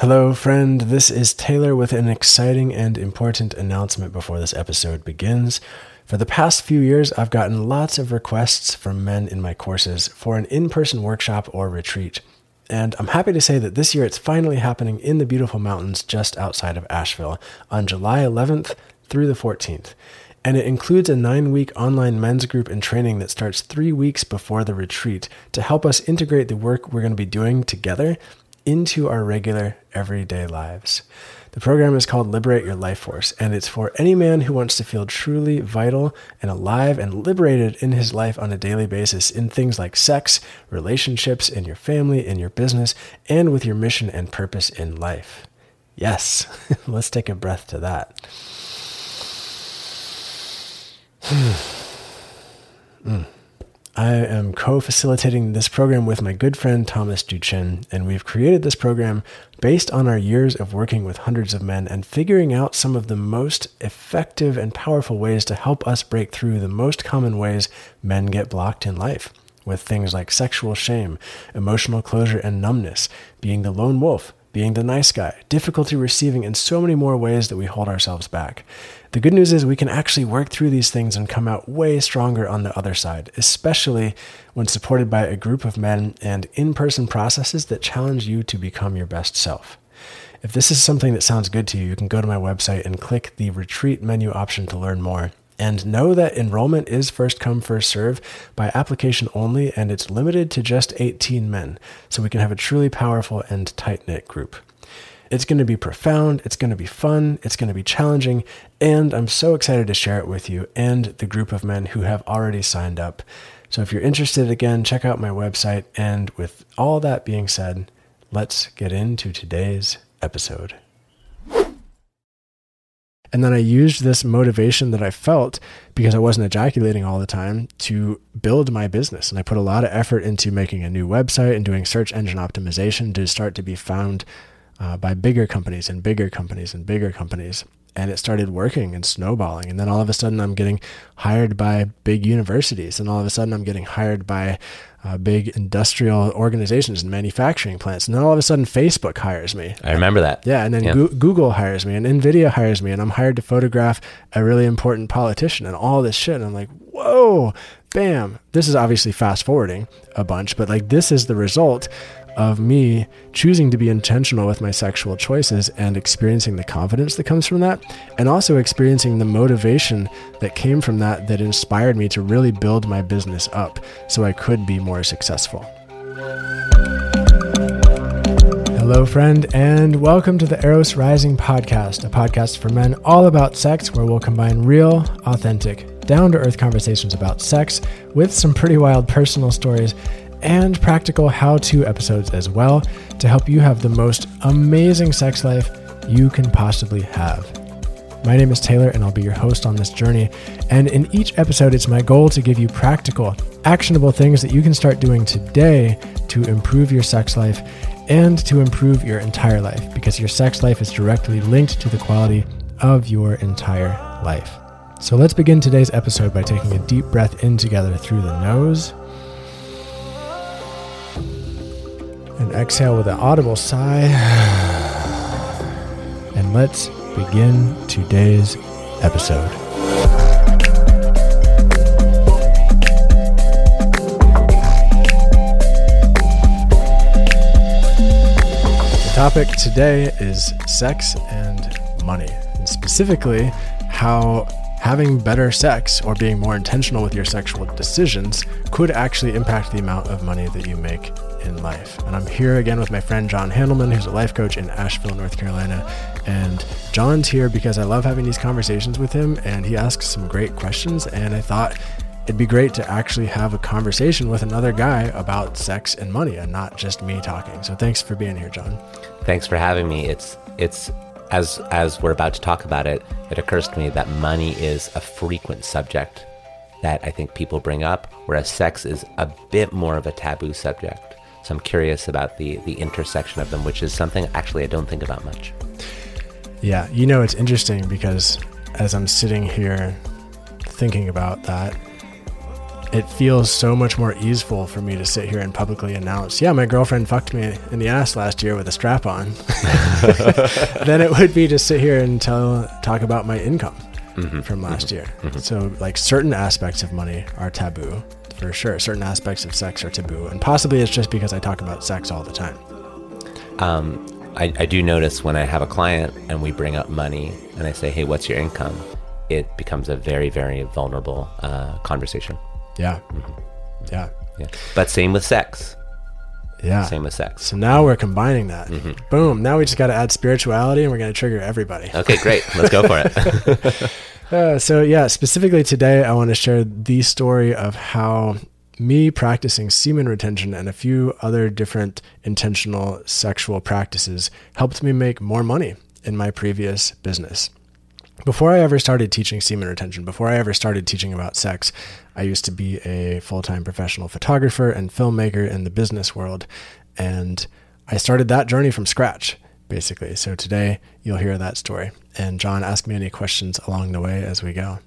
Hello, friend. This is Taylor with an exciting and important announcement before this episode begins. For the past few years, I've gotten lots of requests from men in my courses for an in person workshop or retreat. And I'm happy to say that this year it's finally happening in the beautiful mountains just outside of Asheville on July 11th through the 14th. And it includes a nine week online men's group and training that starts three weeks before the retreat to help us integrate the work we're going to be doing together into our regular everyday lives. The program is called Liberate Your Life Force, and it's for any man who wants to feel truly vital and alive and liberated in his life on a daily basis in things like sex, relationships, in your family, in your business, and with your mission and purpose in life. Yes, let's take a breath to that. mm. I am co facilitating this program with my good friend Thomas Duchin, and we've created this program based on our years of working with hundreds of men and figuring out some of the most effective and powerful ways to help us break through the most common ways men get blocked in life. With things like sexual shame, emotional closure and numbness, being the lone wolf, being the nice guy, difficulty receiving, and so many more ways that we hold ourselves back. The good news is we can actually work through these things and come out way stronger on the other side, especially when supported by a group of men and in person processes that challenge you to become your best self. If this is something that sounds good to you, you can go to my website and click the retreat menu option to learn more. And know that enrollment is first come, first serve by application only, and it's limited to just 18 men, so we can have a truly powerful and tight knit group. It's going to be profound, it's going to be fun, it's going to be challenging, and I'm so excited to share it with you and the group of men who have already signed up. So if you're interested, again, check out my website. And with all that being said, let's get into today's episode. And then I used this motivation that I felt because I wasn't ejaculating all the time to build my business. And I put a lot of effort into making a new website and doing search engine optimization to start to be found uh, by bigger companies and bigger companies and bigger companies. And it started working and snowballing. And then all of a sudden, I'm getting hired by big universities. And all of a sudden, I'm getting hired by uh, big industrial organizations and manufacturing plants. And then all of a sudden, Facebook hires me. I remember that. Yeah. And then yeah. Go- Google hires me and NVIDIA hires me. And I'm hired to photograph a really important politician and all this shit. And I'm like, whoa, bam. This is obviously fast forwarding a bunch, but like this is the result of me choosing to be intentional with my sexual choices and experiencing the confidence that comes from that, and also experiencing the motivation that came from that that inspired me to really build my business up so I could be more successful. Hello, friend, and welcome to the Eros Rising podcast, a podcast for men all about sex where we'll combine real, authentic, down to earth conversations about sex with some pretty wild personal stories and practical how to episodes as well to help you have the most amazing sex life you can possibly have. My name is Taylor, and I'll be your host on this journey. And in each episode, it's my goal to give you practical, actionable things that you can start doing today to improve your sex life and to improve your entire life because your sex life is directly linked to the quality of your entire life. So let's begin today's episode by taking a deep breath in together through the nose And exhale with an audible sigh. And let's begin today's episode. The topic today is sex and money, and specifically how having better sex or being more intentional with your sexual decisions could actually impact the amount of money that you make in life. And I'm here again with my friend Jon Handelman, who's a life coach in Asheville, North Carolina. And Jon's here because I love having these conversations with him, and he asks some great questions. And I thought it'd be great to actually have a conversation with another guy about sex and money and not just me talking. So thanks for being here, Jon. Thanks for having me. It's it's as as we're about to talk about it, it occurs to me that money is a frequent subject that I think people bring up, whereas sex is a bit more of a taboo subject. So I'm curious about the the intersection of them, which is something actually I don't think about much. Yeah, you know it's interesting because as I'm sitting here thinking about that, it feels so much more easeful for me to sit here and publicly announce, yeah, my girlfriend fucked me in the ass last year with a strap on, than it would be to sit here and tell talk about my income mm-hmm. from last mm-hmm. year. Mm-hmm. So like certain aspects of money are taboo for sure. Certain aspects of sex are taboo, and possibly it's just because I talk about sex all the time. Um, I, I do notice when I have a client and we bring up money and I say, "Hey, what's your income?" It becomes a very, very vulnerable uh, conversation. Yeah. Mm-hmm. Yeah. Yeah. But same with sex. Yeah. Same with sex. So now we're combining that. Mm-hmm. Boom. Now we just got to add spirituality and we're going to trigger everybody. Okay, great. Let's go for it. uh, so, yeah, specifically today, I want to share the story of how me practicing semen retention and a few other different intentional sexual practices helped me make more money in my previous business. Before I ever started teaching semen retention, before I ever started teaching about sex, I used to be a full time professional photographer and filmmaker in the business world. And I started that journey from scratch, basically. So today you'll hear that story. And Jon, ask me any questions along the way as we go.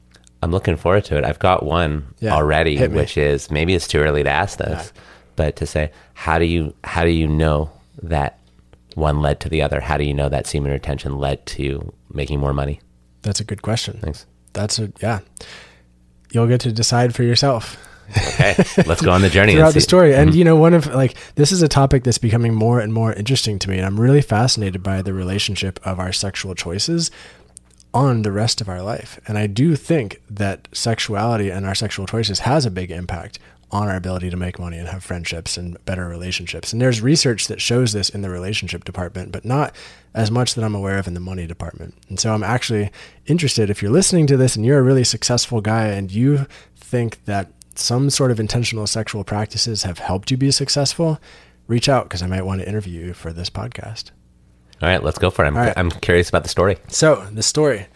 I'm looking forward to it. I've got one yeah, already, which is maybe it's too early to ask this, yeah. but to say, how do you how do you know that one led to the other? How do you know that semen retention led to making more money? That's a good question. Thanks. That's a yeah. You'll get to decide for yourself. Okay, let's go on the journey throughout the story. And mm-hmm. you know, one of like this is a topic that's becoming more and more interesting to me, and I'm really fascinated by the relationship of our sexual choices on the rest of our life. And I do think that sexuality and our sexual choices has a big impact on our ability to make money and have friendships and better relationships. And there's research that shows this in the relationship department, but not as much that I'm aware of in the money department. And so I'm actually interested if you're listening to this and you're a really successful guy and you think that some sort of intentional sexual practices have helped you be successful, reach out because I might want to interview you for this podcast. All right, let's go for it. I'm, right. I'm curious about the story. So, the story.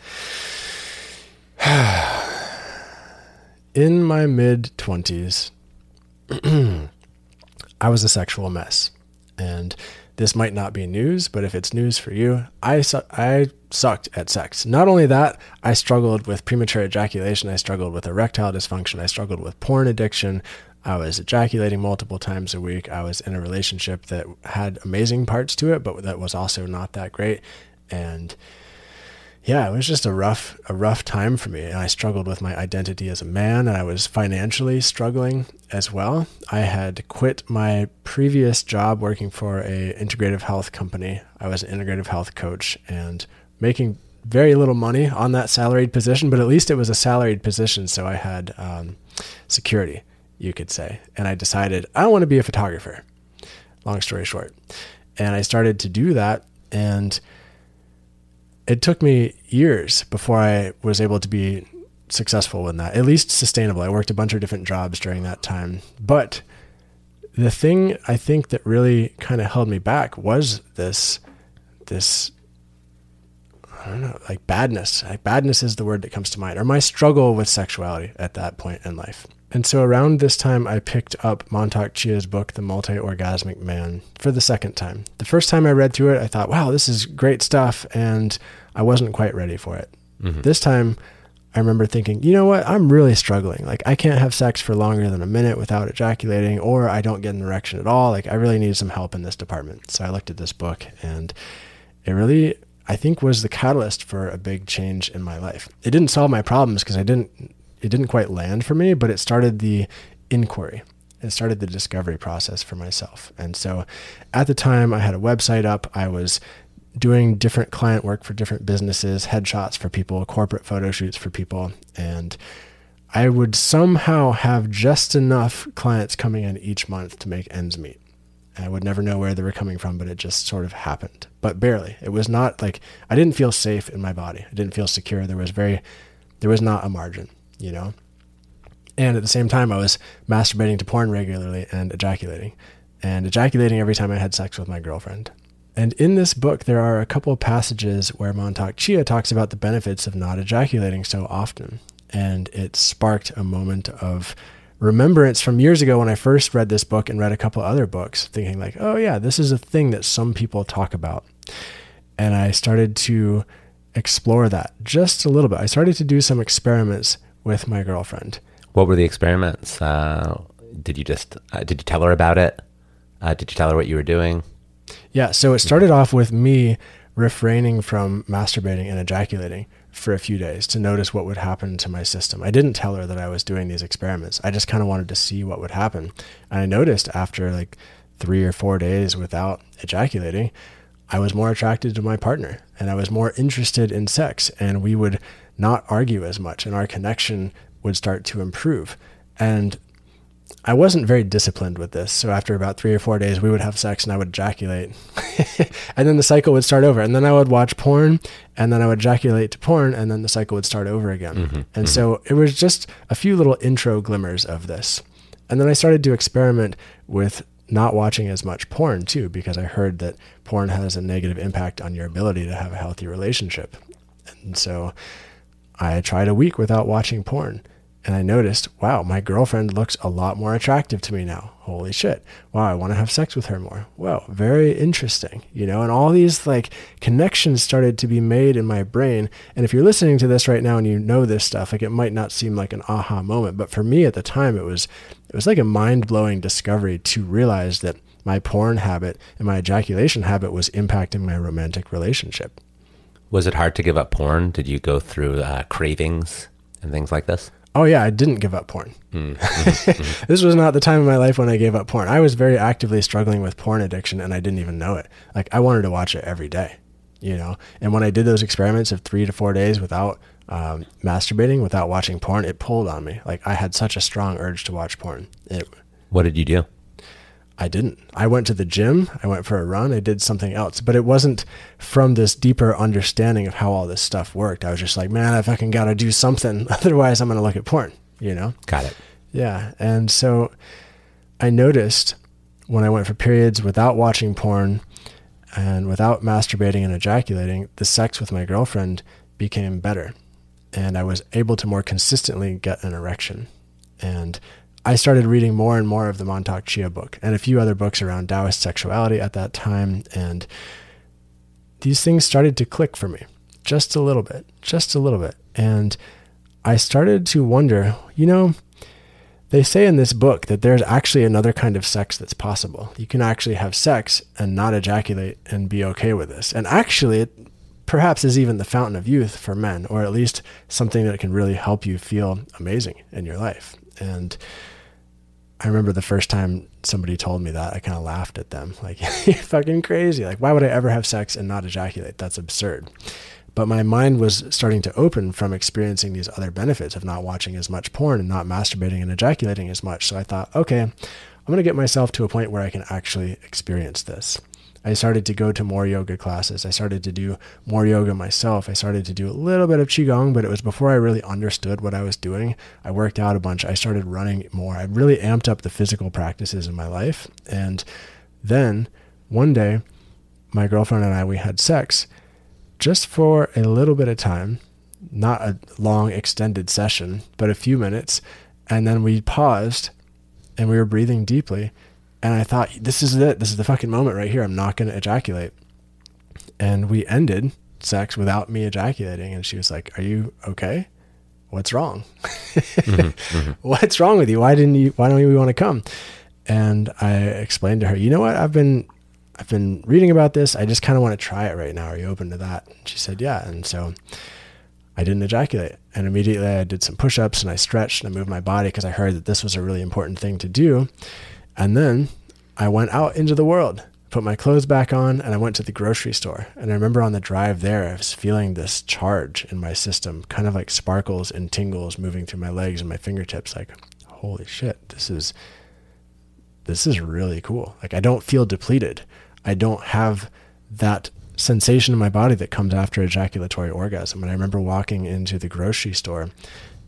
In my mid 20s, I was a sexual mess. And this might not be news, but if it's news for you, I, su- I sucked at sex. Not only that, I struggled with premature ejaculation. I struggled with erectile dysfunction. I struggled with porn addiction. I was ejaculating multiple times a week. I was in a relationship that had amazing parts to it, but that was also not that great. And yeah, it was just a rough a rough time for me, and I struggled with my identity as a man, and I was financially struggling as well. I had quit my previous job working for a integrative health company. I was an integrative health coach and making very little money on that salaried position, but at least it was a salaried position, so I had um, security, you could say. And I decided I want to be a photographer. Long story short, and I started to do that, and it took me years before I was able to be successful in that, at least sustainable. I worked a bunch of different jobs during that time. But the thing I think that really kind of held me back was this, this, I don't know, like badness. Like badness is the word that comes to mind, or my struggle with sexuality at that point in life. And so around this time, I picked up Mantak Chia's book, The Multi Orgasmic Man, for the second time. The first time I read through it, I thought, wow, this is great stuff. And I wasn't quite ready for it. Mm-hmm. This time, I remember thinking, you know what? I'm really struggling. Like, I can't have sex for longer than a minute without ejaculating, or I don't get an erection at all. Like, I really need some help in this department. So I looked at this book, and it really, I think, was the catalyst for a big change in my life. It didn't solve my problems because I didn't it didn't quite land for me, but it started the inquiry. It started the discovery process for myself. And so at the time, I had a website up. I was doing different client work for different businesses, headshots for people, corporate photo shoots for people. And I would somehow have just enough clients coming in each month to make ends meet. I would never know where they were coming from, but it just sort of happened, but barely. It was not like I didn't feel safe in my body. I didn't feel secure. There was very, there was not a margin you know? And at the same time, I was masturbating to porn regularly and ejaculating, and ejaculating every time I had sex with my girlfriend. And in this book, there are a couple passages where Mantak Chia talks about the benefits of not ejaculating so often. And it sparked a moment of remembrance from years ago when I first read this book and read a couple other books, thinking, like, oh, yeah, this is a thing that some people talk about. And I started to explore that just a little bit. I started to do some experiments with my girlfriend. What were the experiments? Uh, did you just uh, did you tell her about it? Uh, did you tell her what you were doing? Yeah, so it started off with me refraining from masturbating and ejaculating for a few days to notice what would happen to my system. I didn't tell her that I was doing these experiments. I just kind of wanted to see what would happen. And I noticed after like three or four days without ejaculating, I was more attracted to my partner and I was more interested in sex. And we would not argue as much and our connection would start to improve. And I wasn't very disciplined with this. So after about three or four days, we would have sex and I would ejaculate. and then the cycle would start over. And then I would watch porn and then I would ejaculate to porn and then the cycle would start over again. Mm-hmm, and mm-hmm. so it was just a few little intro glimmers of this. And then I started to experiment with not watching as much porn too, because I heard that porn has a negative impact on your ability to have a healthy relationship. And so I tried a week without watching porn and I noticed, wow, my girlfriend looks a lot more attractive to me now. Holy shit. Wow, I want to have sex with her more. Wow, very interesting. You know, and all these like connections started to be made in my brain. And if you're listening to this right now and you know this stuff, like it might not seem like an aha moment, but for me at the time it was it was like a mind-blowing discovery to realize that my porn habit and my ejaculation habit was impacting my romantic relationship. Was it hard to give up porn? Did you go through uh, cravings and things like this? Oh yeah, I didn't give up porn. Mm, mm, this was not the time in my life when I gave up porn. I was very actively struggling with porn addiction and I didn't even know it. Like I wanted to watch it every day, you know. And when I did those experiments of 3 to 4 days without um, masturbating, without watching porn, it pulled on me. Like I had such a strong urge to watch porn. It, what did you do? I didn't. I went to the gym, I went for a run, I did something else. But it wasn't from this deeper understanding of how all this stuff worked. I was just like, man, I fucking got to do something. Otherwise, I'm going to look at porn, you know? Got it. Yeah. And so I noticed when I went for periods without watching porn and without masturbating and ejaculating, the sex with my girlfriend became better. And I was able to more consistently get an erection. And I started reading more and more of the Mantak Chia book and a few other books around Taoist sexuality at that time. And these things started to click for me just a little bit, just a little bit. And I started to wonder, you know, they say in this book that there's actually another kind of sex that's possible. You can actually have sex and not ejaculate and be okay with this. And actually, it perhaps is even the fountain of youth for men, or at least something that can really help you feel amazing in your life. And I remember the first time somebody told me that, I kind of laughed at them. Like, you're fucking crazy. Like, why would I ever have sex and not ejaculate? That's absurd. But my mind was starting to open from experiencing these other benefits of not watching as much porn and not masturbating and ejaculating as much. So I thought, okay, I'm going to get myself to a point where I can actually experience this. I started to go to more yoga classes. I started to do more yoga myself. I started to do a little bit of Qigong, but it was before I really understood what I was doing. I worked out a bunch. I started running more. I really amped up the physical practices in my life. And then one day, my girlfriend and I, we had sex just for a little bit of time, not a long extended session, but a few minutes. And then we paused and we were breathing deeply and I thought, this is it. This is the fucking moment right here. I'm not going to ejaculate. And we ended sex without me ejaculating. And she was like, Are you okay? What's wrong? mm-hmm, mm-hmm. What's wrong with you? Why didn't you, why don't you want to come? And I explained to her, you know what? I've been, I've been reading about this. I just kind of want to try it right now. Are you open to that? And she said, yeah. And so I didn't ejaculate. And immediately I did some push ups and I stretched and I moved my body because I heard that this was a really important thing to do. And then I went out into the world, put my clothes back on, and I went to the grocery store. And I remember on the drive there, I was feeling this charge in my system, kind of like sparkles and tingles moving through my legs and my fingertips. Like, holy shit, this is this is really cool. Like I don't feel depleted. I don't have that sensation in my body that comes after ejaculatory orgasm. And I remember walking into the grocery store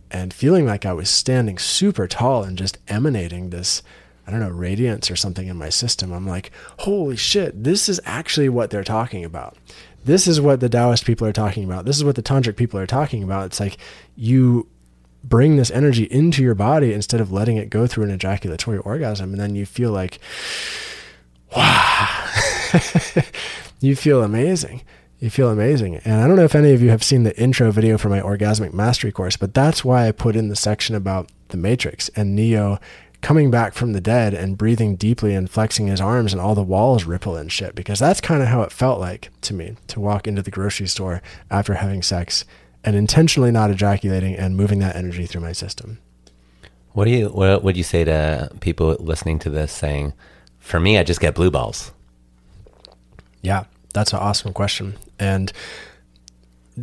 and feeling like I was standing super tall and just emanating this I don't know, radiance or something in my system. I'm like, holy shit, this is actually what they're talking about. This is what the Taoist people are talking about. This is what the Tantric people are talking about. It's like you bring this energy into your body instead of letting it go through an ejaculatory orgasm. And then you feel like, wow, you feel amazing. You feel amazing. And I don't know if any of you have seen the intro video for my orgasmic mastery course, but that's why I put in the section about the Matrix and Neo coming back from the dead and breathing deeply and flexing his arms and all the walls ripple and shit because that's kind of how it felt like to me to walk into the grocery store after having sex and intentionally not ejaculating and moving that energy through my system. What do you what would you say to people listening to this saying, for me I just get blue balls? Yeah, that's an awesome question. And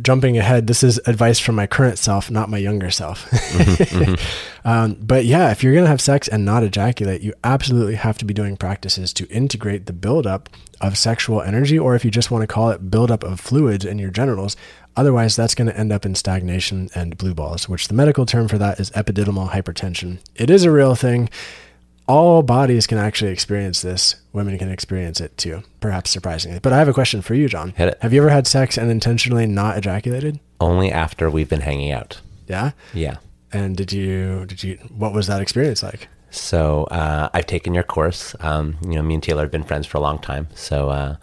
jumping ahead, this is advice from my current self, not my younger self. mm-hmm, mm-hmm. Um, but yeah, if you're going to have sex and not ejaculate, you absolutely have to be doing practices to integrate the buildup of sexual energy, or if you just want to call it buildup of fluids in your genitals. Otherwise, that's going to end up in stagnation and blue balls, which the medical term for that is epididymal hypertension. It is a real thing all bodies can actually experience this. Women can experience it too, perhaps surprisingly. But I have a question for you, Jon. Hit it. Have you ever had sex and intentionally not ejaculated? Only after we've been hanging out. Yeah. Yeah. And did you? Did you? What was that experience like? So uh, I've taken your course. Um, you know, me and Taylor have been friends for a long time. So uh,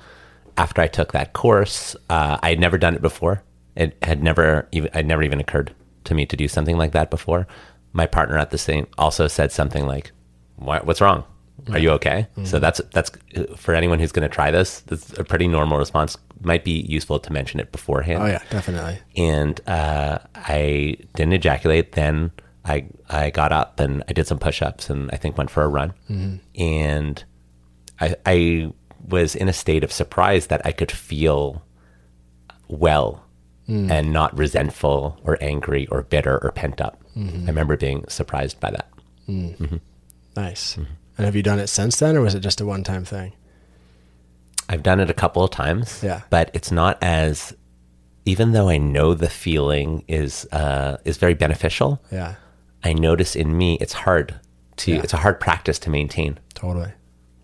after I took that course, uh, I had never done it before. It had never even. It never even occurred to me to do something like that before. My partner at the same also said something like, what's wrong? Are you okay? Mm-hmm. So that's that's for anyone who's going to try this. That's a pretty normal response. Might be useful to mention it beforehand. Oh yeah, definitely. And uh, I didn't ejaculate. Then I I got up and I did some push-ups and I think went for a run. Mm-hmm. And I I was in a state of surprise that I could feel well mm. and not resentful or angry or bitter or pent up. Mm-hmm. I remember being surprised by that. Mm. Nice. Mm-hmm. And have you done it since then, or was it just a one time thing? I've done it a couple of times. Yeah. But it's not as, even though I know the feeling is uh, is very beneficial. Yeah. I notice in me it's hard to yeah. it's a hard practice to maintain. Totally.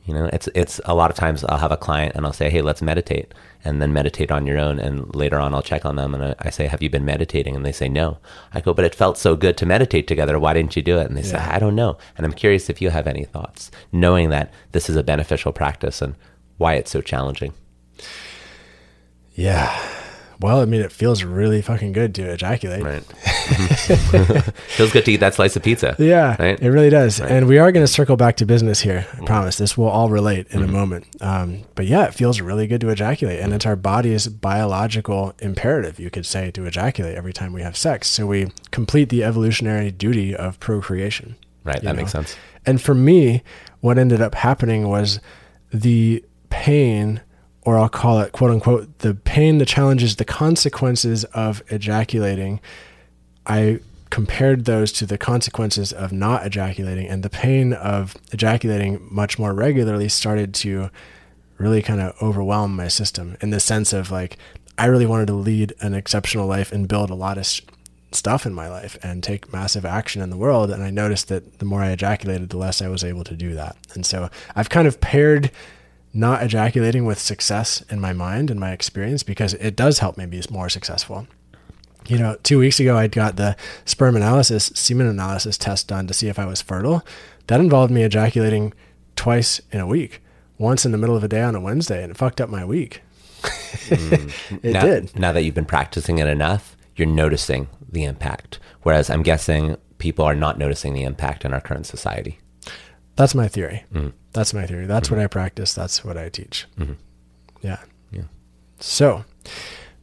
You know, it's it's a lot of times I'll have a client and I'll say, "Hey, let's meditate," and then meditate on your own. And later on, I'll check on them and I say, "Have you been meditating?" And they say, "No." I go, "But it felt so good to meditate together. Why didn't you do it?" And they yeah. say, "I don't know." And I'm curious if you have any thoughts, knowing that this is a beneficial practice and why it's so challenging. Yeah, well, I mean, it feels really fucking good to ejaculate. Right. feels good to eat that slice of pizza. Yeah, right? it really does. Right. And we are going to circle back to business here. I mm promise. This will all relate in mm-hmm. a moment. Um, but yeah, it feels really good to ejaculate. And it's our body's biological imperative, you could say, to ejaculate every time we have sex. So we complete the evolutionary duty of procreation. Right. That know? makes sense. And for me, what ended up happening was the pain or I'll call it quote unquote the pain, the challenges, the consequences of ejaculating. I compared those to the consequences of not ejaculating, and the pain of ejaculating much more regularly started to really kind of overwhelm my system in the sense of like, I really wanted to lead an exceptional life and build a lot of stuff in my life and take massive action in the world. And I noticed that the more I ejaculated, the less I was able to do that. And so I've kind of paired not ejaculating with success in my mind and my experience because it does help me be more successful. You know, two weeks ago, I got the sperm analysis, semen analysis test done to see if I was fertile. That involved me ejaculating twice in a week, once in the middle of a day on a Wednesday, and it fucked up my week. mm. it now, did. Now that you've been practicing it enough, you're noticing the impact. Whereas I'm guessing people are not noticing the impact in our current society. That's my theory. Mm. That's my theory. That's mm-hmm. what I practice. That's what I teach. Mm-hmm. Yeah. Yeah. So,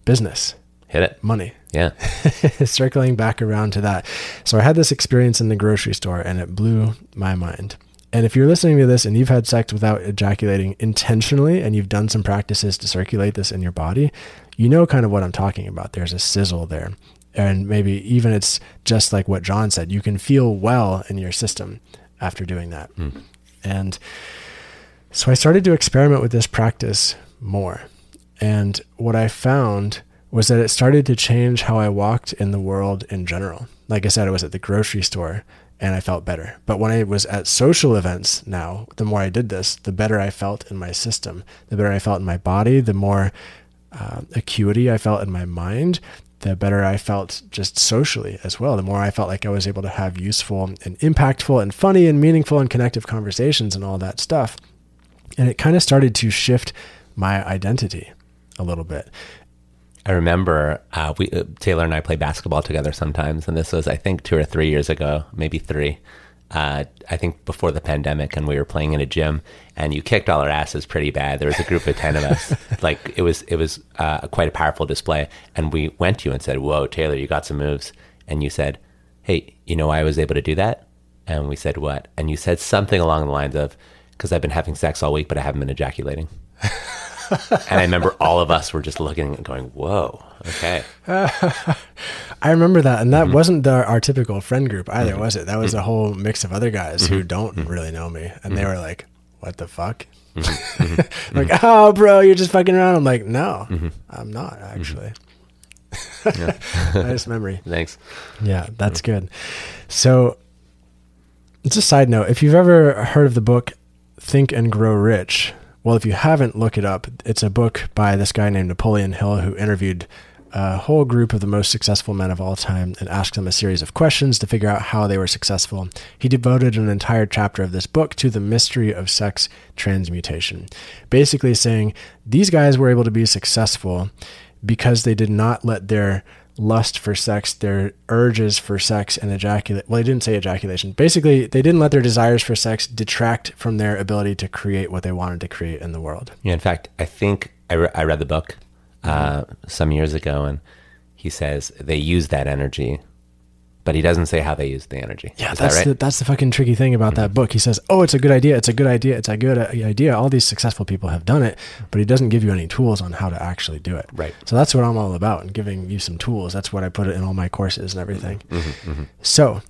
business. Hit it. Money. Yeah. Circling back around to that. So, I had this experience in the grocery store and it blew my mind. And if you're listening to this and you've had sex without ejaculating intentionally and you've done some practices to circulate this in your body, you know kind of what I'm talking about. There's a sizzle there. And maybe even it's just like what Jon said, you can feel well in your system after doing that. Mm. And so I started to experiment with this practice more. And what I found was that it started to change how I walked in the world in general. Like I said, I was at the grocery store and I felt better. But when I was at social events now, the more I did this, the better I felt in my system, the better I felt in my body, the more uh, acuity I felt in my mind, the better I felt just socially as well. The more I felt like I was able to have useful and impactful and funny and meaningful and connective conversations and all that stuff. And it kind of started to shift my identity a little bit. I remember uh, we uh, Taylor and I play basketball together sometimes, and this was I think two or three years ago, maybe three. Uh, I think before the pandemic, and we were playing in a gym, and you kicked all our asses pretty bad. There was a group of ten of us. Like it was, it was uh, quite a powerful display. And we went to you and said, "Whoa, Taylor, you got some moves." And you said, "Hey, you know why I was able to do that?" And we said, "What?" And you said something along the lines of, "Because I've been having sex all week, but I haven't been ejaculating." and I remember all of us were just looking and going, "Whoa, okay." I remember that, and that mm-hmm. wasn't the, our typical friend group either, mm-hmm. was it? That was mm-hmm. a whole mix of other guys mm-hmm. who don't mm-hmm. really know me, and they mm-hmm. were like, "What the fuck?" like, "Oh, bro, you're just fucking around." I'm like, "No, I'm not actually." nice memory. Thanks. Yeah, that's good. So, it's a side note. If you've ever heard of the book Think and Grow Rich, well, if you haven't, look it up. It's a book by this guy named Napoleon Hill who interviewed a whole group of the most successful men of all time and asked them a series of questions to figure out how they were successful. He devoted an entire chapter of this book to the mystery of sex transmutation, basically saying these guys were able to be successful because they did not let their lust for sex, their urges for sex and ejaculate. Well, they didn't say ejaculation. Basically, they didn't let their desires for sex detract from their ability to create what they wanted to create in the world. Yeah, in fact, I think I, re- I read the book uh, some years ago, and he says they use that energy but he doesn't say how they use the energy. Yeah, Is that's that right? the, that's the fucking tricky thing about mm-hmm. that book. He says, "Oh, it's a good idea. It's a good idea. It's a good uh, idea. All these successful people have done it, but he doesn't give you any tools on how to actually do it." Right. So that's what I'm all about, and giving you some tools. That's what I put it in all my courses and everything. Mm-hmm, mm-hmm. So,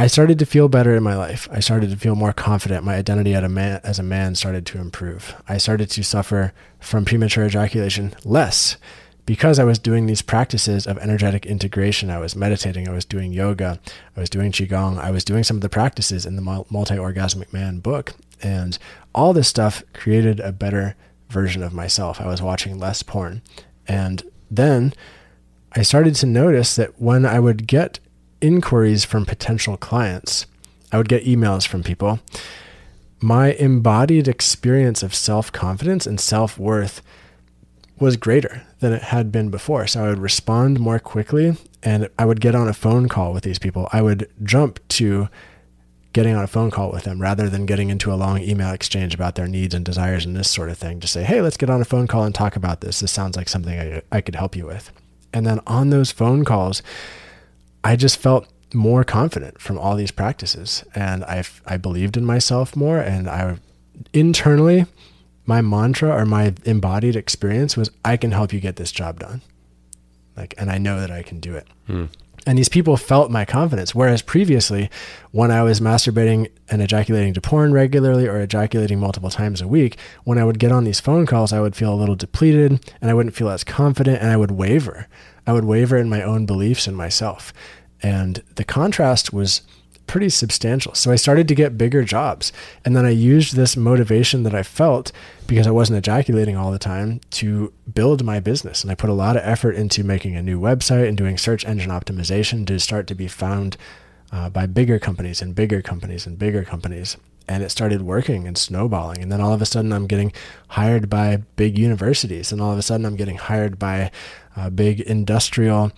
I started to feel better in my life. I started to feel more confident. My identity as a man, as a man started to improve. I started to suffer from premature ejaculation less because I was doing these practices of energetic integration, I was meditating, I was doing yoga, I was doing Qigong, I was doing some of the practices in the Multi Orgasmic Man book. And all this stuff created a better version of myself. I was watching less porn. And then I started to notice that when I would get inquiries from potential clients, I would get emails from people. My embodied experience of self confidence and self worth was greater than it had been before. So I would respond more quickly and I would get on a phone call with these people. I would jump to getting on a phone call with them rather than getting into a long email exchange about their needs and desires and this sort of thing. Just say, hey, let's get on a phone call and talk about this. This sounds like something I, I could help you with. And then on those phone calls, I just felt more confident from all these practices. And I, I believed in myself more. And I internally, my mantra or my embodied experience was I can help you get this job done. Like, and I know that I can do it. Hmm. And these people felt my confidence. Whereas previously, when I was masturbating and ejaculating to porn regularly or ejaculating multiple times a week, when I would get on these phone calls, I would feel a little depleted and I wouldn't feel as confident and I would waver. I would waver in my own beliefs in myself. And the contrast was pretty substantial. So I started to get bigger jobs. And then I used this motivation that I felt because I wasn't ejaculating all the time to build my business. And I put a lot of effort into making a new website and doing search engine optimization to start to be found uh, by bigger companies and bigger companies and bigger companies. And it started working and snowballing. And then all of a sudden, I'm getting hired by big universities. And all of a sudden, I'm getting hired by uh, big industrial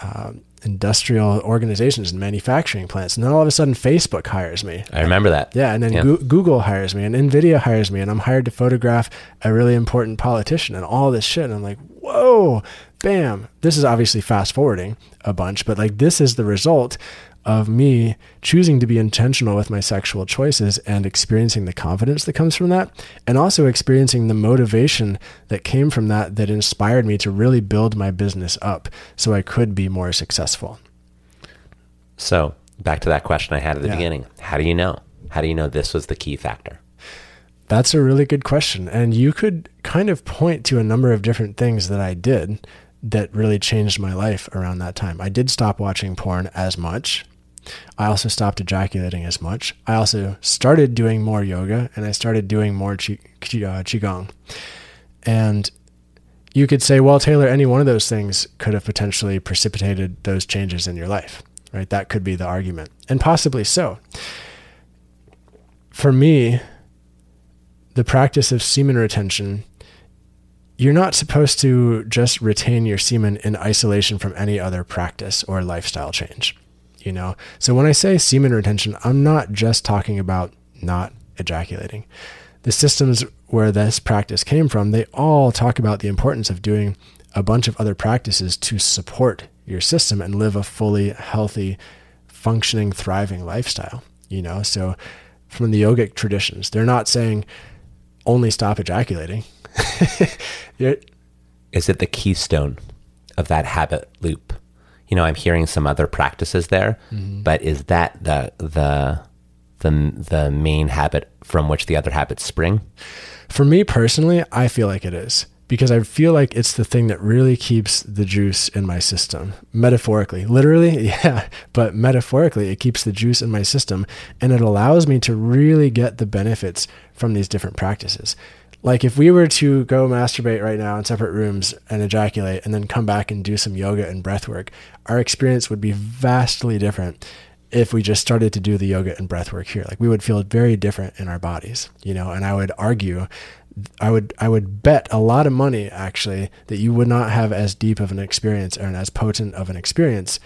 uh, industrial organizations and manufacturing plants. And then all of a sudden, Facebook hires me. I remember that. Yeah. And then yeah. Go- Google hires me and NVIDIA hires me. And I'm hired to photograph a really important politician and all this shit. And I'm like, whoa, bam. This is obviously fast forwarding a bunch, but like this is the result of me choosing to be intentional with my sexual choices and experiencing the confidence that comes from that, and also experiencing the motivation that came from that that inspired me to really build my business up so I could be more successful. So, back to that question I had at the yeah. beginning How do you know? How do you know this was the key factor? That's a really good question. And you could kind of point to a number of different things that I did that really changed my life around that time. I did stop watching porn as much. I also stopped ejaculating as much. I also started doing more yoga and I started doing more qi, uh, qigong. And you could say, well, Taylor, any one of those things could have potentially precipitated those changes in your life, right? That could be the argument, and possibly so. For me, the practice of semen retention you're not supposed to just retain your semen in isolation from any other practice or lifestyle change. You know, so when I say semen retention, I'm not just talking about not ejaculating. The systems where this practice came from, they all talk about the importance of doing a bunch of other practices to support your system and live a fully healthy, functioning, thriving lifestyle. You know, so from the yogic traditions, they're not saying only stop ejaculating. Is it the keystone of that habit loop? You know, I'm hearing some other practices there, mm-hmm. but is that the the the the main habit from which the other habits spring? For me personally, I feel like it is because I feel like it's the thing that really keeps the juice in my system. Metaphorically, literally, yeah, but metaphorically, it keeps the juice in my system and it allows me to really get the benefits from these different practices. Like if we were to go masturbate right now in separate rooms and ejaculate and then come back and do some yoga and breath work, our experience would be vastly different if we just started to do the yoga and breath work here. Like we would feel very different in our bodies, you know, and I would argue I would I would bet a lot of money actually that you would not have as deep of an experience and as potent of an experience,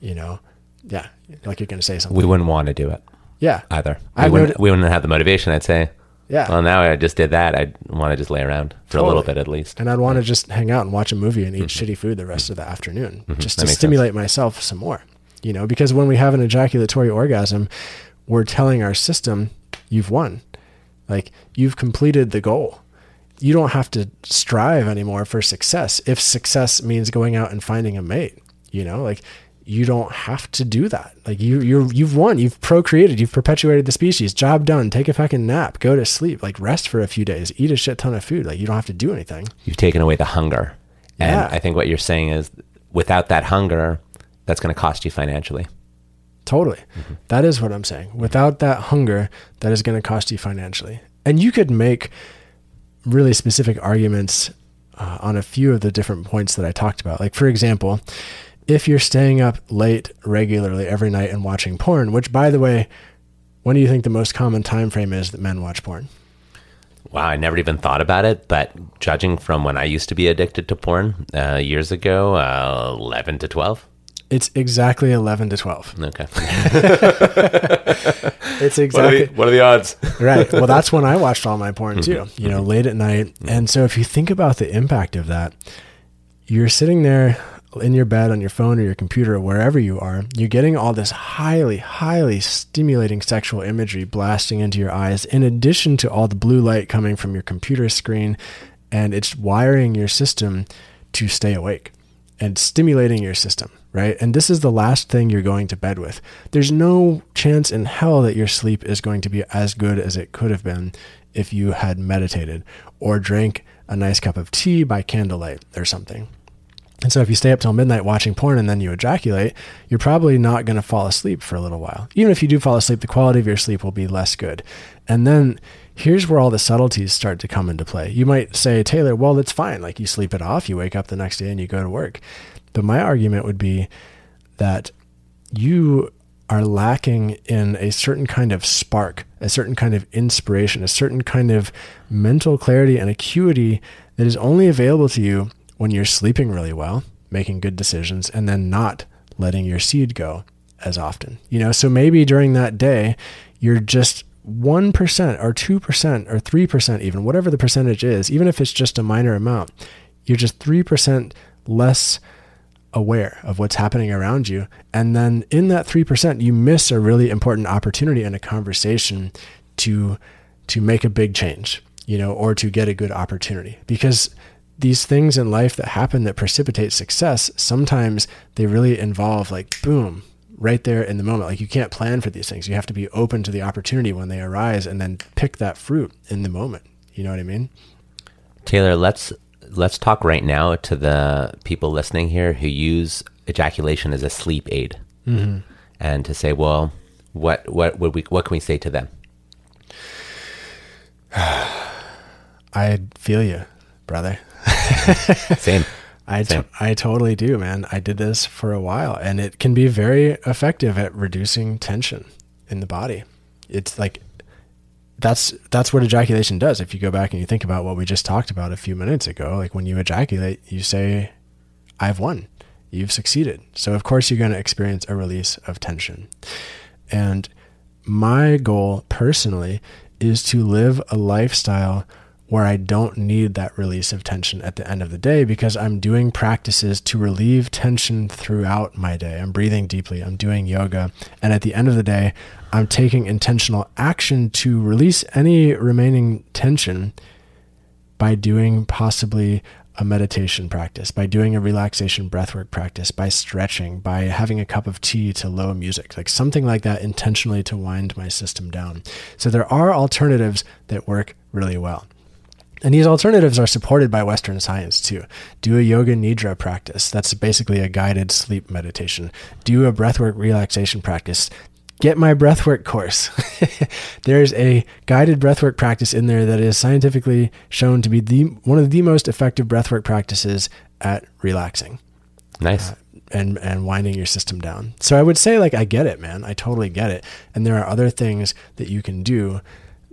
you know. Yeah, like you're going to say something. We wouldn't want to do it. Yeah. Either. We wouldn't, we wouldn't have the motivation, I'd say. Yeah. Well, now I just did that. I'd want to just lay around for totally. a little bit at least. And I'd want to just hang out and watch a movie and eat mm-hmm. shitty food the rest of the afternoon mm-hmm. just to stimulate sense. myself some more. You know, because when we have an ejaculatory orgasm, we're telling our system, you've won. Like you've completed the goal. You don't have to strive anymore for success. If success means going out and finding a mate, you know, like you don't have to do that. Like you you're you've won, you've procreated, you've perpetuated the species. Job done. Take a fucking nap, go to sleep, like rest for a few days, eat a shit ton of food. Like you don't have to do anything. You've taken away the hunger. And yeah. I think what you're saying is without that hunger, that's going to cost you financially. Totally. Mm-hmm. That is what I'm saying. Without that hunger, that is going to cost you financially. And you could make really specific arguments uh, on a few of the different points that I talked about. Like, for example, if you're staying up late regularly every night and watching porn, which, by the way, when do you think the most common time frame is that men watch porn? Wow, I never even thought about it, but judging from when I used to be addicted to porn uh, years ago, uh, 11 to 12. It's exactly 11 to 12. Okay. it's exactly. What are, the, what are, the, odds? right. Well, that's when I watched all my porn too, mm-hmm. you know, late at night. Mm-hmm. And so if you think about the impact of that, you're sitting there in your bed on your phone or your computer wherever you are, you're getting all this highly, highly stimulating sexual imagery blasting into your eyes, in addition to all the blue light coming from your computer screen. And it's wiring your system to stay awake and stimulating your system right? And this is the last thing you're going to bed with. There's no chance in hell that your sleep is going to be as good as it could have been if you had meditated or drank a nice cup of tea by candlelight or something. And so if you stay up till midnight watching porn and then you ejaculate, you're probably not going to fall asleep for a little while. Even if you do fall asleep, the quality of your sleep will be less good. And then here's where all the subtleties start to come into play. You might say, Taylor, well, that's fine. Like you sleep it off, you wake up the next day and you go to work. But my argument would be that you are lacking in a certain kind of spark, a certain kind of inspiration, a certain kind of mental clarity and acuity that is only available to you when you're sleeping really well, making good decisions, and then not letting your seed go as often. You know, so maybe during that day, you're just 1% or 2% or 3%, even whatever the percentage is, even if it's just a minor amount, you're just 3% less aware of what's happening around you. And then in that 3%, you miss a really important opportunity in a conversation to to make a big change, you know, or to get a good opportunity. Because these things in life that happen that precipitate success, sometimes they really involve like boom, right there in the moment. Like you can't plan for these things. You have to be open to the opportunity when they arise and then pick that fruit in the moment. You know what I mean? Taylor, let's let's talk right now to the people listening here who use ejaculation as a sleep aid, mm-hmm. and to say, well, what what would we what can we say to them? I feel you, brother. Same. I, t- I totally do, man. I did this for a while and it can be very effective at reducing tension in the body. It's like that's that's what ejaculation does. If you go back and you think about what we just talked about a few minutes ago, like when you ejaculate, you say, "I've won." You've succeeded. So of course you're going to experience a release of tension. And my goal personally is to live a lifestyle where I don't need that release of tension at the end of the day because I'm doing practices to relieve tension throughout my day. I'm breathing deeply, I'm doing yoga, and at the end of the day, I'm taking intentional action to release any remaining tension by doing possibly a meditation practice, by doing a relaxation breathwork practice, by stretching, by having a cup of tea to low music, like something like that intentionally to wind my system down. So there are alternatives that work really well. And these alternatives are supported by Western science too. Do a yoga nidra practice. That's basically a guided sleep meditation. Do a breathwork relaxation practice get my breathwork course. There's a guided breathwork practice in there that is scientifically shown to be the one of the most effective breathwork practices at relaxing. Nice. Uh, and and winding your system down. So I would say like I get it, man. I totally get it. And there are other things that you can do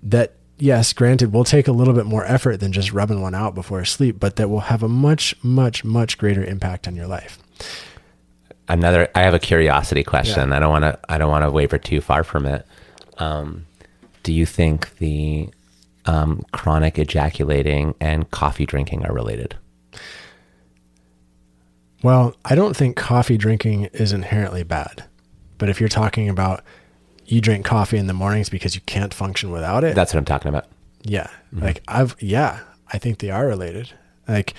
that yes, granted will take a little bit more effort than just rubbing one out before sleep, but that will have a much much much greater impact on your life. Another i have a curiosity question. Yeah. i don't want to i don't want to waver too far from it. Um, do you think the um, chronic ejaculating and coffee drinking are related? Well i don't think coffee drinking is inherently bad but if you're talking about you drink coffee in the mornings because you can't function without it that's what i'm talking about yeah mm-hmm. like i've yeah i think they are related like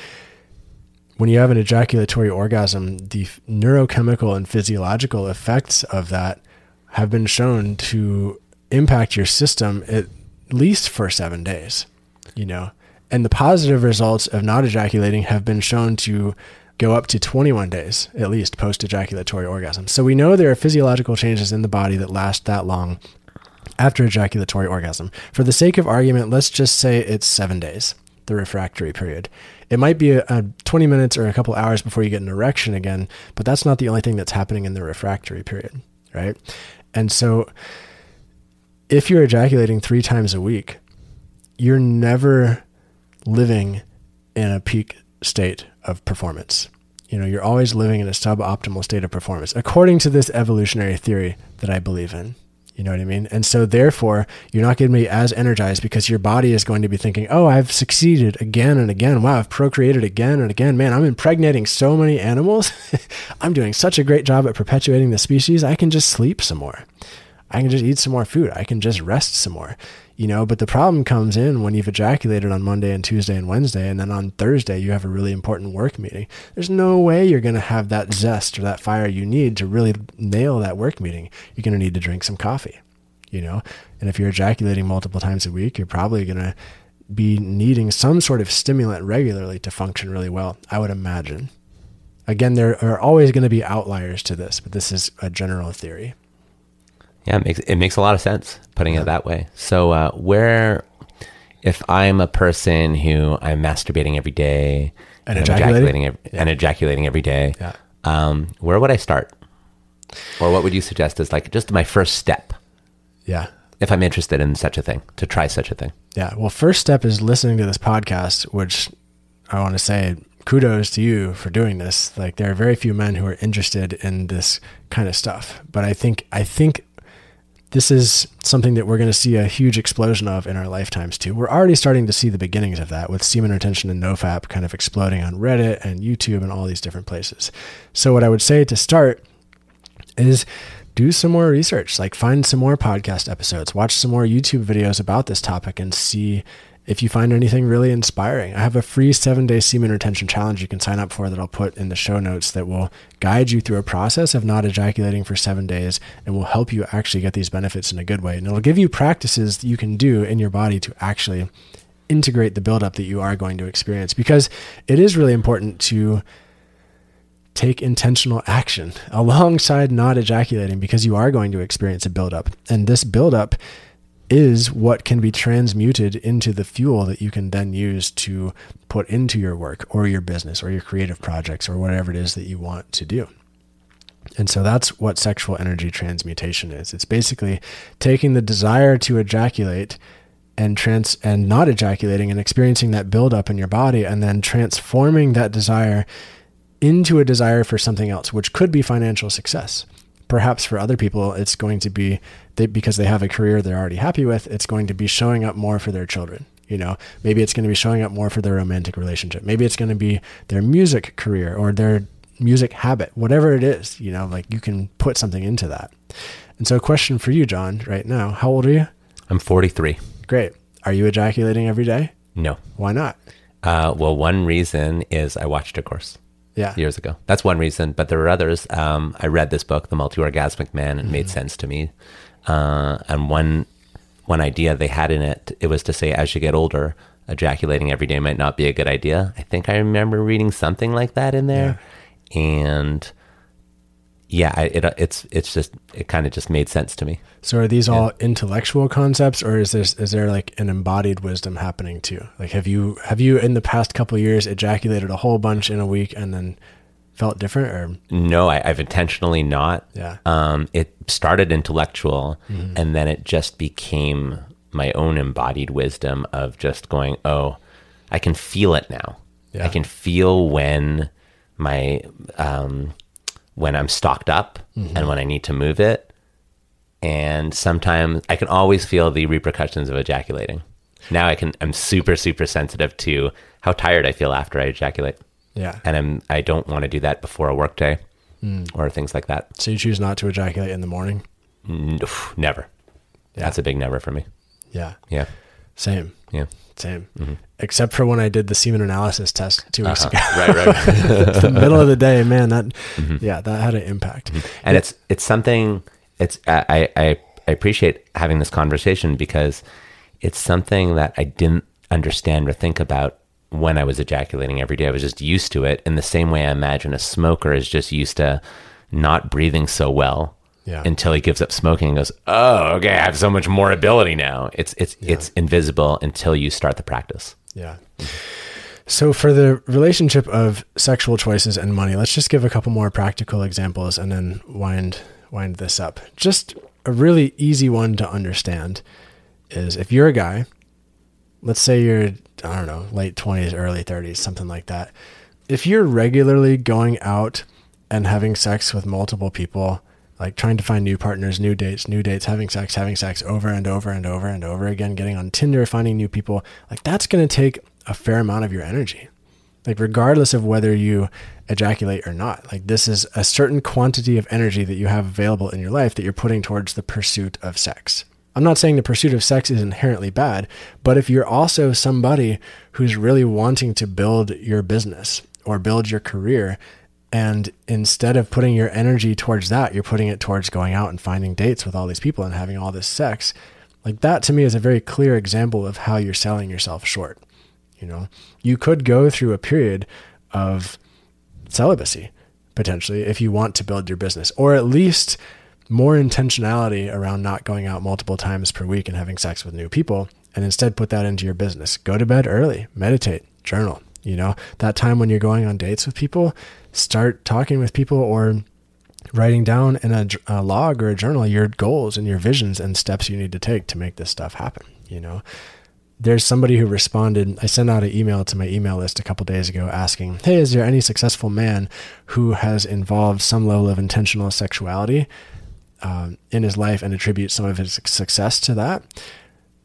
when you have an ejaculatory orgasm, the neurochemical and physiological effects of that have been shown to impact your system at least for seven days, you know. And the positive results of not ejaculating have been shown to go up to 21 days, at least post ejaculatory orgasm. So we know there are physiological changes in the body that last that long after ejaculatory orgasm. For the sake of argument, let's just say it's seven days, the refractory period. It might be a, a 20 minutes or a couple hours before you get an erection again, but that's not the only thing that's happening in the refractory period, right? And so if you're ejaculating three times a week, you're never living in a peak state of performance. You know, you're always living in a suboptimal state of performance, according to this evolutionary theory that I believe in. You know what I mean? And so therefore, you're not going to be as energized because your body is going to be thinking, "Oh, I've succeeded again and again. Wow, I've procreated again and again. Man, I'm impregnating so many animals. I'm doing such a great job at perpetuating the species. I can just sleep some more. I can just eat some more food. I can just rest some more." You know, but the problem comes in when you've ejaculated on Monday and Tuesday and Wednesday, and then on Thursday you have a really important work meeting. There's no way you're going to have that zest or that fire you need to really nail that work meeting. You're going to need to drink some coffee, you know? And if you're ejaculating multiple times a week, you're probably going to be needing some sort of stimulant regularly to function really well, I would imagine. Again, there are always going to be outliers to this, but this is a general theory. Yeah, it makes it makes a lot of sense putting it that way. So uh, where, if I'm a person who I'm masturbating every day and, and ejaculating, ejaculating yeah. and ejaculating every day, yeah. um, where would I start? Or what would you suggest as like just my first step? Yeah. If I'm interested in such a thing, to try such a thing. Yeah. Well, first step is listening to this podcast, which I want to say kudos to you for doing this. Like there are very few men who are interested in this kind of stuff, but I think I think this is something that we're going to see a huge explosion of in our lifetimes too. We're already starting to see the beginnings of that with semen retention and nofap kind of exploding on Reddit and YouTube and all these different places. So what I would say to start is do some more research, like find some more podcast episodes, watch some more YouTube videos about this topic and see if you find anything really inspiring. I have a free seven day semen retention challenge you can sign up for that I'll put in the show notes that will guide you through a process of not ejaculating for seven days and will help you actually get these benefits in a good way. And it'll give you practices that you can do in your body to actually integrate the buildup that you are going to experience because it is really important to take intentional action alongside not ejaculating because you are going to experience a buildup. And this buildup is what can be transmuted into the fuel that you can then use to put into your work or your business or your creative projects or whatever it is that you want to do. And so that's what sexual energy transmutation is. It's basically taking the desire to ejaculate and trans and not ejaculating and experiencing that buildup in your body and then transforming that desire into a desire for something else, which could be financial success. Perhaps for other people, it's going to be they, because they have a career they're already happy with. It's going to be showing up more for their children. You know, maybe it's going to be showing up more for their romantic relationship. Maybe it's going to be their music career or their music habit, whatever it is. You know, like you can put something into that. And so, a question for you, Jon, right now: How old are you? I'm 43. Great. Are you ejaculating every day? No. Why not? Uh, well, one reason is I watched a course Yeah. years ago. That's one reason, but there are others. Um, I read this book, The Multi-Orgasmic Man, and it made sense to me. Uh, and one one idea they had in it, it was to say as you get older, ejaculating every day might not be a good idea. I think I remember reading something like that in there, and yeah, I, it, it's it's just it kind of just made sense to me. So are these all intellectual concepts, or is this is there like an embodied wisdom happening too? Like, have you have you in the past couple of years ejaculated a whole bunch in a week and then felt different, or No, I, I've intentionally not. Yeah. Um, it started intellectual, and then it just became my own embodied wisdom of just going, oh, I can feel it now. Yeah. I can feel when my um, when I'm stocked up and mm-hmm. when I need to move it. And sometimes I can always feel the repercussions of ejaculating. Now I can. I'm super super sensitive to how tired I feel after I ejaculate yeah? and I'm I don't want to do that before a work day mm. or things like that. So you choose not to ejaculate in the morning? Never. That's a big never for me. Yeah, Yeah, same, yeah. Same. Except for when I did the semen analysis test two weeks uh-huh. ago. right, right. right. The middle of the day, man. That mm-hmm. yeah, that had an impact. Mm-hmm. and it's it's something. It's I, I I appreciate having this conversation because it's something that I didn't understand or think about when I was ejaculating every day. I was just used to it in the same way I imagine a smoker is just used to not breathing so well Yeah. until he gives up smoking and goes, "Oh, okay, I have so much more ability now." It's it's it's invisible until you start the practice. Yeah. So for the relationship of sexual choices and money, let's just give a couple more practical examples and then wind wind this up. Just a really easy one to understand is if you're a guy, let's say you're I don't know, late 20s, early 30s, something like that. If you're regularly going out and having sex with multiple people, like trying to find new partners, new dates, new dates, having sex, having sex over and over and over and over again, getting on Tinder, finding new people, like that's going to take a fair amount of your energy. Like, regardless of whether you ejaculate or not, like, this is a certain quantity of energy that you have available in your life that you're putting towards the pursuit of sex. I'm not saying the pursuit of sex is inherently bad, but if you're also somebody who's really wanting to build your business or build your career, and instead of putting your energy towards that, you're putting it towards going out and finding dates with all these people and having all this sex, like that to me is a very clear example of how you're selling yourself short. You know, you could go through a period of celibacy potentially if you want to build your business, or at least more intentionality around not going out multiple times per week and having sex with new people, and instead put that into your business. Go to bed early, meditate, journal. You know, that time when you're going on dates with people, start talking with people or writing down in a, a log or a journal your goals and your visions and steps you need to take to make this stuff happen. You know, there's somebody who responded. I sent out an email to my email list a couple days ago asking, Hey, is there any successful man who has involved some level of intentional sexuality um, in his life and attributes some of his success to that?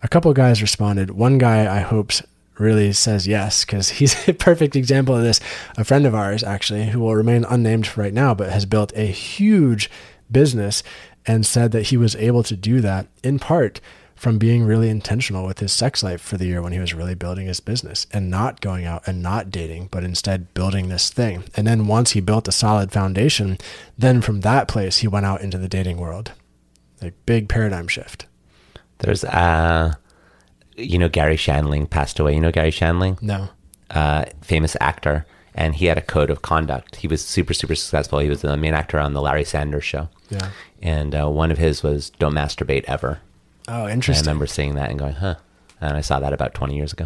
A couple guys responded. One guy, I hoped, really says yes because he's a perfect example of this. A friend of ours, actually, who will remain unnamed for right now, but has built a huge business and said that he was able to do that in part from being really intentional with his sex life for the year when he was really building his business and not going out and not dating, but instead building this thing. And then once he built a solid foundation, then from that place, he went out into the dating world. A big paradigm shift. There's uh, you know, Garry Shandling passed away. You know Garry Shandling, No. uh, famous actor, and he had a code of conduct. He was super super successful. He was the main actor on the Larry Sanders Show, Yeah. and uh, one of his was "Don't masturbate ever." Oh, interesting. I remember seeing that and going, "Huh." And I saw that about 20 years ago.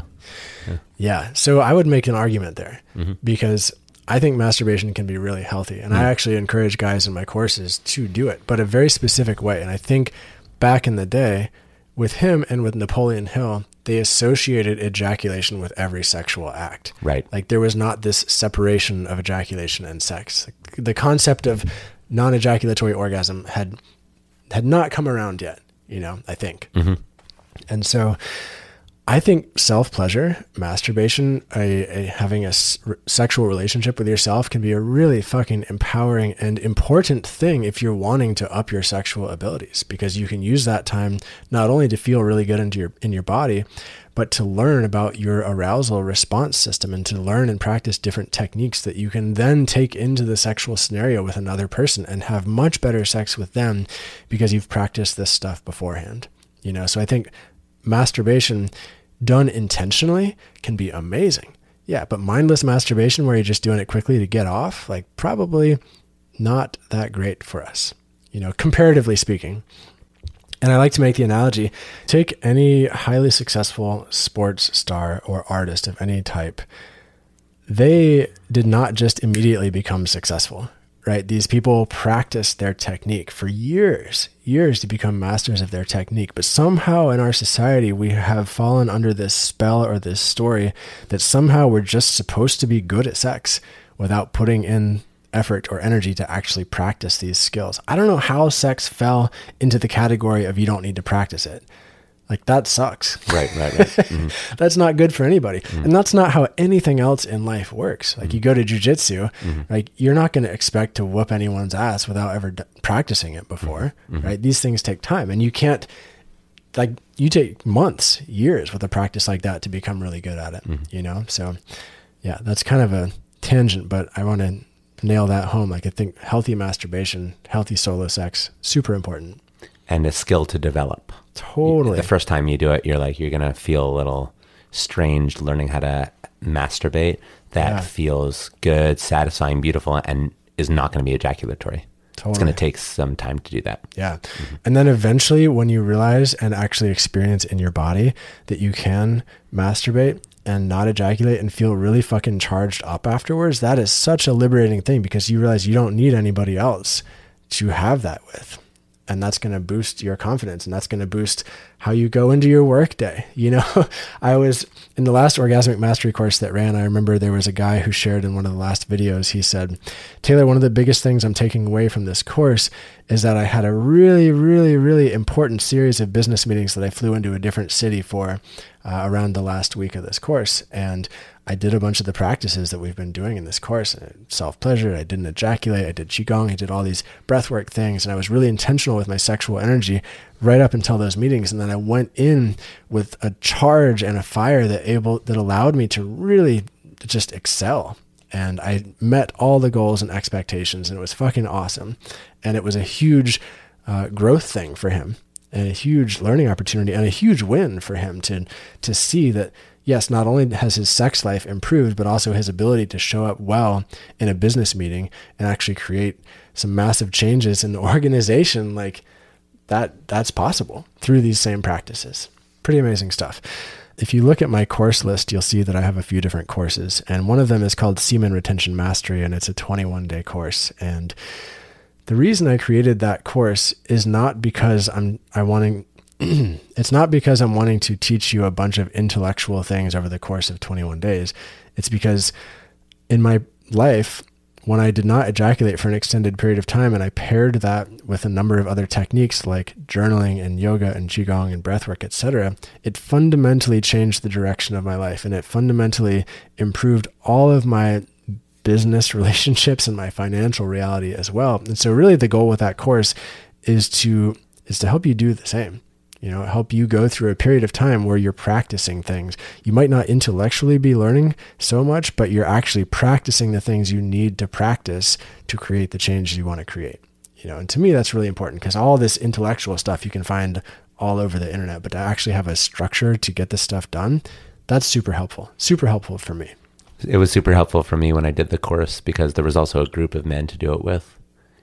Yeah. So I would make an argument there Mm-hmm. because I think masturbation can be really healthy. And I Mm. actually encourage guys in my courses to do it, but a very specific way. And I think back in the day with him and with Napoleon Hill, they associated ejaculation with every sexual act. Right. Like there was not this separation of ejaculation and sex. The concept of non-ejaculatory orgasm had had not come around yet, you know, I think. Mm-hmm. And so I think self pleasure, masturbation, a, a, having a s- sexual relationship with yourself can be a really fucking empowering and important thing if you're wanting to up your sexual abilities because you can use that time not only to feel really good into your in your body, but to learn about your arousal response system and to learn and practice different techniques that you can then take into the sexual scenario with another person and have much better sex with them because you've practiced this stuff beforehand. You know, so I think masturbation done intentionally can be amazing. Yeah, but mindless masturbation where you're just doing it quickly to get off, like probably not that great for us, you know, comparatively speaking. And I like to make the analogy take any highly successful sports star or artist of any type. They did not just immediately become successful, right? These people practiced their technique for years, years to become masters of their technique. But somehow in our society, we have fallen under this spell or this story that somehow we're just supposed to be good at sex without putting in effort or energy to actually practice these skills. I don't know how sex fell into the category of you don't need to practice it. Like that sucks. Right, right, right. Mm-hmm. that's not good for anybody. Mm-hmm. And that's not how anything else in life works. Like you mm-hmm. go to jujitsu, mm-hmm. like you're not going to expect to whoop anyone's ass without ever d- practicing it before, right? These things take time and you can't like you take months, years with a practice like that to become really good at it, you know? So yeah, that's kind of a tangent, but I want to nail that home. Like I think healthy masturbation, healthy solo sex, super important. And a skill to develop. Totally. The first time you do it, you're like, you're going to feel a little strange learning how to masturbate that Yeah. feels good, satisfying, beautiful, and is not going to be ejaculatory. Totally. It's going to take some time to do that. Yeah. Mm-hmm. And then eventually, when you realize and actually experience in your body that you can masturbate and not ejaculate and feel really fucking charged up afterwards, that is such a liberating thing because you realize you don't need anybody else to have that with. And that's going to boost your confidence and that's going to boost how you go into your workday. You know, I was in the last orgasmic mastery course that ran. I remember there was a guy who shared in one of the last videos. He said, Taylor, one of the biggest things I'm taking away from this course is that I had a really, really, really important series of business meetings that I flew into a different city for uh, around the last week of this course. And I did a bunch of the practices that we've been doing in this course. Self pleasure, I didn't ejaculate, I did Qigong, I did all these breathwork things, and I was really intentional with my sexual energy right up until those meetings. And then I went in with a charge and a fire that able that allowed me to really just excel. And I met all the goals and expectations, and it was fucking awesome. And it was a huge uh, growth thing for him and a huge learning opportunity and a huge win for him to to see that yes, not only has his sex life improved, but also his ability to show up well in a business meeting and actually create some massive changes in the organization like that that's possible through these same practices. Pretty amazing stuff. If you look at my course list, you'll see that I have a few different courses, and one of them is called Semen Retention Mastery, and it's a 21 day course. And the reason I created that course is not because I'm I wanting it's not because I'm wanting to teach you a bunch of intellectual things over the course of 21 days. It's because in my life when I did not ejaculate for an extended period of time and I paired that with a number of other techniques like journaling and yoga and qigong and breathwork, etc., it fundamentally changed the direction of my life and it fundamentally improved all of my business relationships and my financial reality as well. And so really the goal with that course is to is to help you do the same. You know, help you go through a period of time where you're practicing things. You might not intellectually be learning so much, but you're actually practicing the things you need to practice to create the change you want to create. You know, and to me that's really important because all this intellectual stuff you can find all over the internet, but to actually have a structure to get this stuff done, that's super helpful. Super helpful for me. It was super helpful for me when I did the course because there was also a group of men to do it with,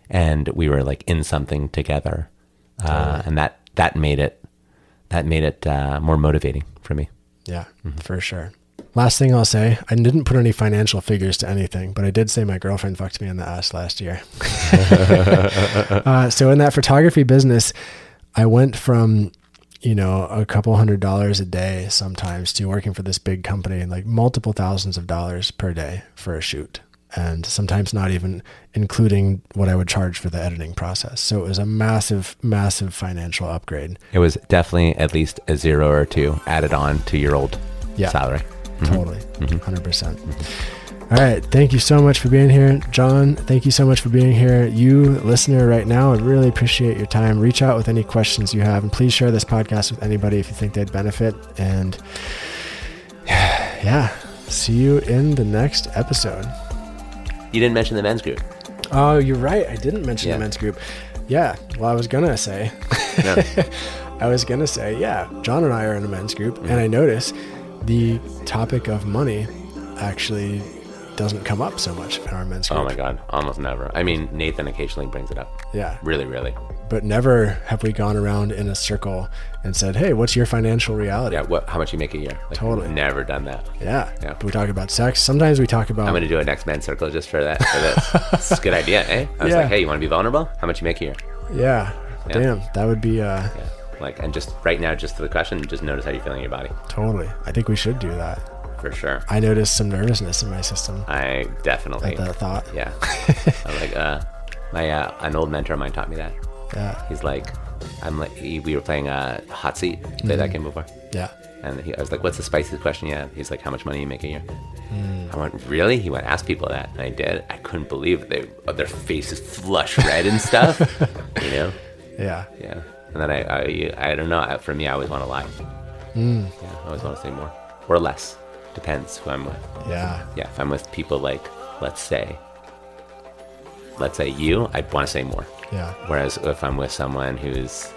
and we were like in something together, uh, and that that made it that made it uh, more motivating for me. Yeah, for sure. Last thing I'll say, I didn't put any financial figures to anything, but I did say my girlfriend fucked me in the ass last year. uh, so in that photography business, I went from you know, a couple hundred dollars a day sometimes to working for this big company and like multiple thousands of dollars per day for a shoot. And sometimes not even including what I would charge for the editing process. So it was a massive, massive financial upgrade. It was definitely at least a zero or two added on to your old Yeah. salary. Mm-hmm. Totally. Mm-hmm. 100%. percent All right. Thank you so much for being here. Jon, thank you so much for being here. You, listener, right now, I really appreciate your time. Reach out with any questions you have, and please share this podcast with anybody if you think they'd benefit. And yeah, see you in the next episode. You didn't mention the men's group. Oh, you're right. I didn't mention Yeah. the men's group. Yeah. Well, I was going to say, No. I was going to say, yeah, Jon and I are in a men's group, and I mm-hmm. notice the topic of money actually doesn't come up so much in our men's oh group. oh my God, almost never. I mean, Nathan occasionally brings it up. Yeah. Really, really. But never have we gone around in a circle and said, hey, what's your financial reality? Yeah. What? How much you make a year? Like, Totally. Never done that. Yeah. Yeah. But we talk about sex. Sometimes we talk about. I'm gonna do a next men's circle just for that. For this. it's a good idea, eh? I was Yeah. like, hey, you want to be vulnerable? How much you make a year? yeah. Yeah. Damn. That would be uh, Yeah. Like, and just right now, just to the question, just notice how you're feeling in your body, totally. I think we should do that. for sure. I noticed some nervousness in my system I definitely. at that thought. Yeah. I'm like, uh, my uh, an old mentor of mine taught me that. Yeah. He's like, I'm like, he, we were playing uh, hot seat. Played Mm-hmm. that game before. Yeah. And he, I was like, "What's the spiciest question you had?" He's like, "How much money you make a year?" Hmm. I went, "Really?" He went, "Ask people that." And I did. I couldn't believe it. they their faces flush red and stuff. you know? Yeah. Yeah. And then I, I, I don't know. For me, I always want to lie. Hmm. Yeah, I always want to say more or less. Depends who I'm with. Yeah. Yeah, if I'm with people like, let's say, let's say you, I'd want to say more. Yeah. Whereas if I'm with someone who's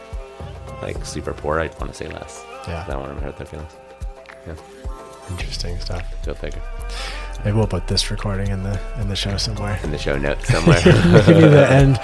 like super poor, I'd want to say less. Yeah. I don't want to hurt their feelings. Yeah, Interesting stuff. go figure. Maybe we'll put this recording in the in the show somewhere. In the show notes somewhere. Maybe the end